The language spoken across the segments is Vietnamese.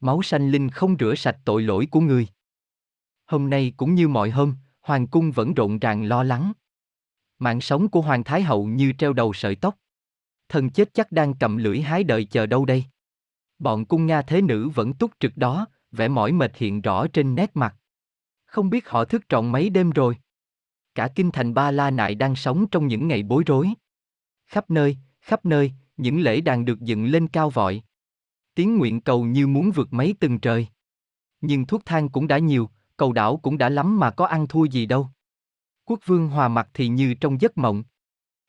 máu sanh linh không rửa sạch tội lỗi của người. Hôm nay cũng như mọi hôm, hoàng cung vẫn rộn ràng lo lắng. Mạng sống của hoàng thái hậu như treo đầu sợi tóc. Thần chết chắc đang cầm lưỡi hái đợi chờ đâu đây. Bọn cung Nga thế nữ vẫn túc trực đó, vẻ mỏi mệt hiện rõ trên nét mặt. Không biết họ thức trọn mấy đêm rồi. Cả kinh thành Ba La Nại đang sống trong những ngày bối rối. Khắp nơi, khắp nơi, những lễ đàn được dựng lên cao vọi. Tiếng nguyện cầu như muốn vượt mấy từng trời. Nhưng thuốc thang cũng đã nhiều, cầu đảo cũng đã lắm mà có ăn thua gì đâu. Quốc vương hòa mặt thì như trong giấc mộng.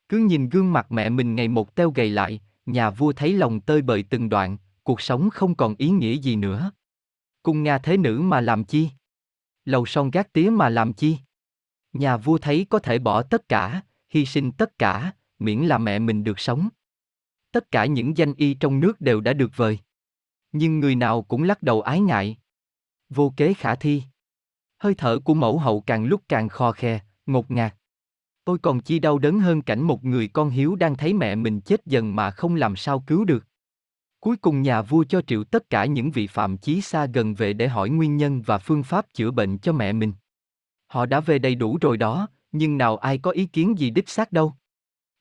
Cứ nhìn gương mặt mẹ mình ngày một teo gầy lại, nhà vua thấy lòng tơi bời từng đoạn, cuộc sống không còn ý nghĩa gì nữa. Cung Nga thế nữ mà làm chi? Lầu son gác tía mà làm chi? Nhà vua thấy có thể bỏ tất cả, hy sinh tất cả, miễn là mẹ mình được sống. Tất cả những danh y trong nước đều đã được vời. Nhưng người nào cũng lắc đầu ái ngại. Vô kế khả thi. Hơi thở của mẫu hậu càng lúc càng khò khe, ngột ngạt. Tôi còn chi đau đớn hơn cảnh một người con hiếu đang thấy mẹ mình chết dần mà không làm sao cứu được. Cuối cùng nhà vua cho triệu tất cả những vị phạm chí xa gần về để hỏi nguyên nhân và phương pháp chữa bệnh cho mẹ mình. Họ đã về đầy đủ rồi đó, nhưng nào ai có ý kiến gì đích xác đâu.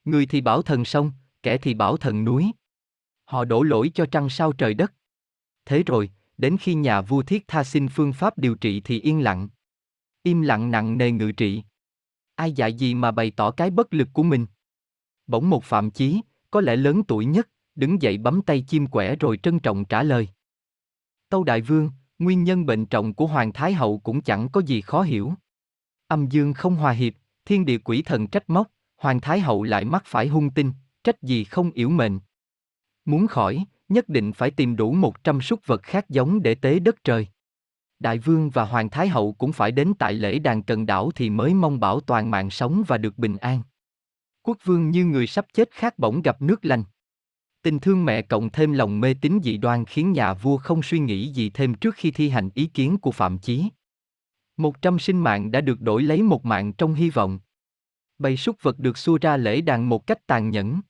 Người thì bảo thần sông, kẻ thì bảo thần núi. Họ đổ lỗi cho trăng sao trời đất. Thế rồi, đến khi nhà vua thiết tha xin phương pháp điều trị thì yên lặng. Im lặng nặng nề ngự trị. Ai dạy gì mà bày tỏ cái bất lực của mình. Bỗng một phạm chí, có lẽ lớn tuổi nhất, đứng dậy bấm tay chim quẻ rồi trân trọng trả lời. Tâu Đại Vương, nguyên nhân bệnh trọng của Hoàng Thái Hậu cũng chẳng có gì khó hiểu. Âm dương không hòa hiệp, thiên địa quỷ thần trách móc, Hoàng Thái Hậu lại mắc phải hung tinh, trách gì không yểu mệnh. Muốn khỏi, nhất định phải tìm đủ một trăm súc vật khác giống để tế đất trời. Đại vương và Hoàng Thái Hậu cũng phải đến tại lễ đàn cần đảo thì mới mong bảo toàn mạng sống và được bình an. Quốc vương như người sắp chết khát bỗng gặp nước lành. Tình thương mẹ cộng thêm lòng mê tín dị đoan khiến nhà vua không suy nghĩ gì thêm trước khi thi hành ý kiến của Phạm Chí. Một trăm sinh mạng đã được đổi lấy một mạng trong hy vọng. Bầy súc vật được xua ra lễ đàn một cách tàn nhẫn.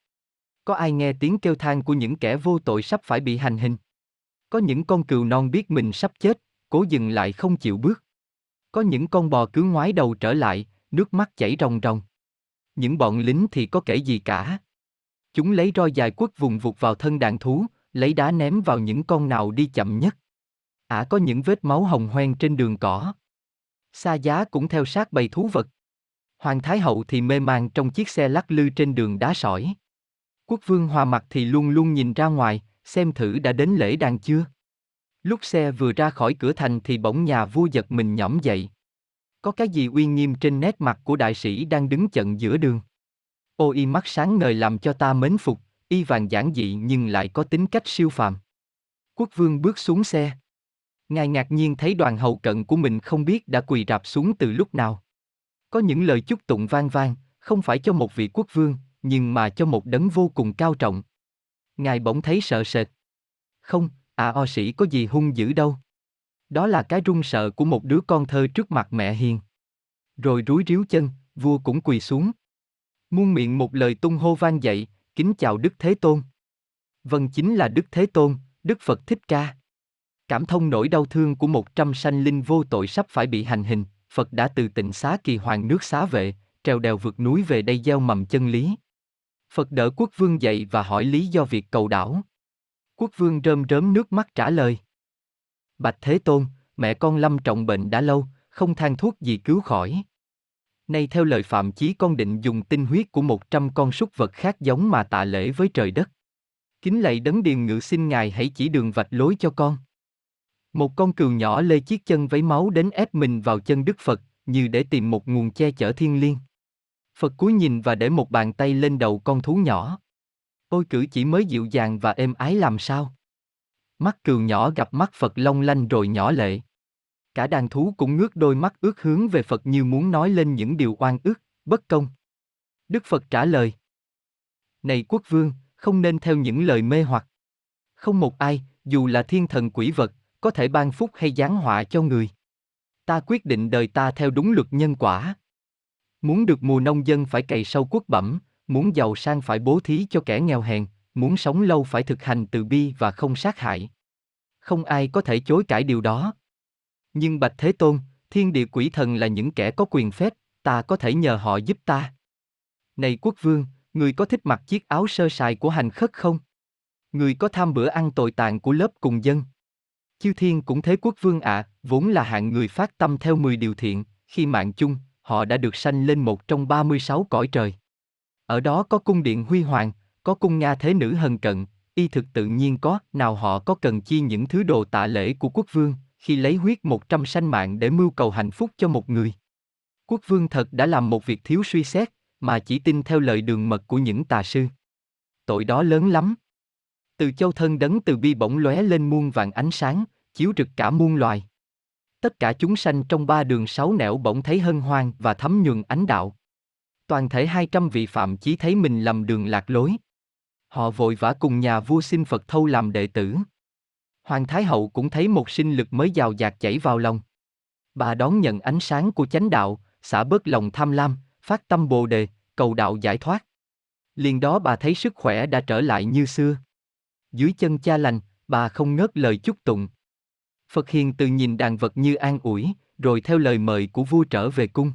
Có ai nghe tiếng kêu than của những kẻ vô tội sắp phải bị hành hình? Có những con cừu non biết mình sắp chết, cố dừng lại không chịu bước. Có những con bò cứ ngoái đầu trở lại, nước mắt chảy ròng ròng. Những bọn lính thì có kể gì cả. Chúng lấy roi dài quất vùng vụt vào thân đàn thú, lấy đá ném vào những con nào đi chậm nhất. Ả à, có những vết máu hồng hoen trên đường cỏ. Sa giá cũng theo sát bầy thú vật. Hoàng Thái Hậu thì mê man trong chiếc xe lắc lư trên đường đá sỏi. Quốc vương hòa mặt thì luôn luôn nhìn ra ngoài, xem thử đã đến lễ đàn chưa. Lúc xe vừa ra khỏi cửa thành thì bỗng nhà vua giật mình nhõm dậy. Có cái gì uy nghiêm trên nét mặt của đại sĩ đang đứng chận giữa đường. Ô y mắt sáng ngời làm cho ta mến phục, y vàng giản dị nhưng lại có tính cách siêu phàm. Quốc vương bước xuống xe. Ngài ngạc nhiên thấy đoàn hậu cận của mình không biết đã quỳ rạp xuống từ lúc nào. Có những lời chúc tụng vang vang, không phải cho một vị quốc vương, nhưng mà cho một đấng vô cùng cao trọng. Ngài bỗng thấy sợ sệt. Không, à o sĩ có gì hung dữ đâu. Đó là cái run sợ của một đứa con thơ trước mặt mẹ hiền. Rồi rúi ríu chân, vua cũng quỳ xuống. Muôn miệng một lời tung hô vang dậy, kính chào Đức Thế Tôn. Vâng chính là Đức Thế Tôn, Đức Phật Thích Ca. Cảm thông nỗi đau thương của một trăm sanh linh vô tội sắp phải bị hành hình, Phật đã từ tịnh xá kỳ hoàng nước xá vệ, trèo đèo vượt núi về đây gieo mầm chân lý. Phật đỡ quốc vương dậy và hỏi lý do việc cầu đảo. Quốc vương rơm rớm nước mắt trả lời. Bạch Thế Tôn, mẹ con lâm trọng bệnh đã lâu, không than thuốc gì cứu khỏi. Nay theo lời Phạm Chí con định dùng tinh huyết của một trăm con súc vật khác giống mà tạ lễ với trời đất. Kính lạy đấng điền ngự xin ngài hãy chỉ đường vạch lối cho con. Một con cừu nhỏ lê chiếc chân vấy máu đến ép mình vào chân Đức Phật, như để tìm một nguồn che chở thiên liêng. Phật cúi nhìn và để một bàn tay lên đầu con thú nhỏ. Ôi cử chỉ mới dịu dàng và êm ái làm sao? Mắt cừu nhỏ gặp mắt Phật long lanh rồi nhỏ lệ. Cả đàn thú cũng ngước đôi mắt ước hướng về Phật như muốn nói lên những điều oan ức, bất công. Đức Phật trả lời. Này quốc vương, không nên theo những lời mê hoặc. Không một ai, dù là thiên thần quỷ vật, có thể ban phúc hay giáng họa cho người. Ta quyết định đời ta theo đúng luật nhân quả. Muốn được mùa nông dân phải cày sâu quốc bẩm, muốn giàu sang phải bố thí cho kẻ nghèo hèn, muốn sống lâu phải thực hành từ bi và không sát hại. không ai có thể chối cãi điều đó. Nhưng Bạch Thế Tôn, thiên địa quỷ thần là những kẻ có quyền phép, ta có thể nhờ họ giúp ta. Này quốc vương, người có thích mặc chiếc áo sơ sài của hành khất không? Người có tham bữa ăn tồi tàn của lớp cùng dân? Chư thiên cũng thế quốc vương ạ, vốn là hạng người phát tâm theo 10 điều thiện, khi mạng chung, họ đã được sanh lên một trong 36 cõi trời. Ở đó có cung điện huy hoàng, có cung Nga thế nữ hần cận, y thực tự nhiên có, nào họ có cần chi những thứ đồ tạ lễ của quốc vương, khi lấy huyết một trăm sanh mạng để mưu cầu hạnh phúc cho một người. Quốc vương thật đã làm một việc thiếu suy xét, mà chỉ tin theo lời đường mật của những tà sư. Tội đó lớn lắm. Từ châu thân đấng từ bi bỗng lóe lên muôn vàng ánh sáng, chiếu rực cả muôn loài. Tất cả chúng sanh trong ba đường sáu nẻo bỗng thấy hân hoan và thấm nhuần ánh đạo. Toàn thể hai trăm vị phạm chí thấy mình lầm đường lạc lối. Họ vội vã cùng nhà vua xin Phật thâu làm đệ tử. Hoàng Thái Hậu cũng thấy một sinh lực mới giàu dạt chảy vào lòng. Bà đón nhận ánh sáng của chánh đạo, xả bớt lòng tham lam, phát tâm bồ đề, cầu đạo giải thoát. Liền đó bà thấy sức khỏe đã trở lại như xưa. Dưới chân cha lành, bà không ngớt lời chúc tụng. Phật hiền từ nhìn đàn vật như an ủi, rồi theo lời mời của vua trở về cung.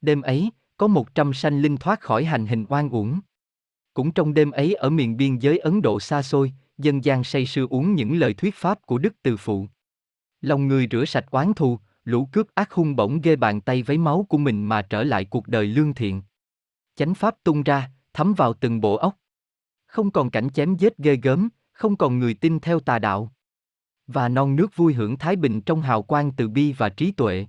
Đêm ấy, có một trăm sanh linh thoát khỏi hành hình oan uổng. Cũng trong đêm ấy ở miền biên giới Ấn Độ xa xôi, dân gian say sưa uống những lời thuyết pháp của Đức Từ Phụ. Lòng người rửa sạch oán thù, lũ cướp ác hung bỗng ghê bàn tay với máu của mình mà trở lại cuộc đời lương thiện. Chánh pháp tung ra, thấm vào từng bộ óc. Không còn cảnh chém giết ghê gớm, không còn người tin theo tà đạo. Và non nước vui hưởng thái bình trong hào quang từ bi và trí tuệ.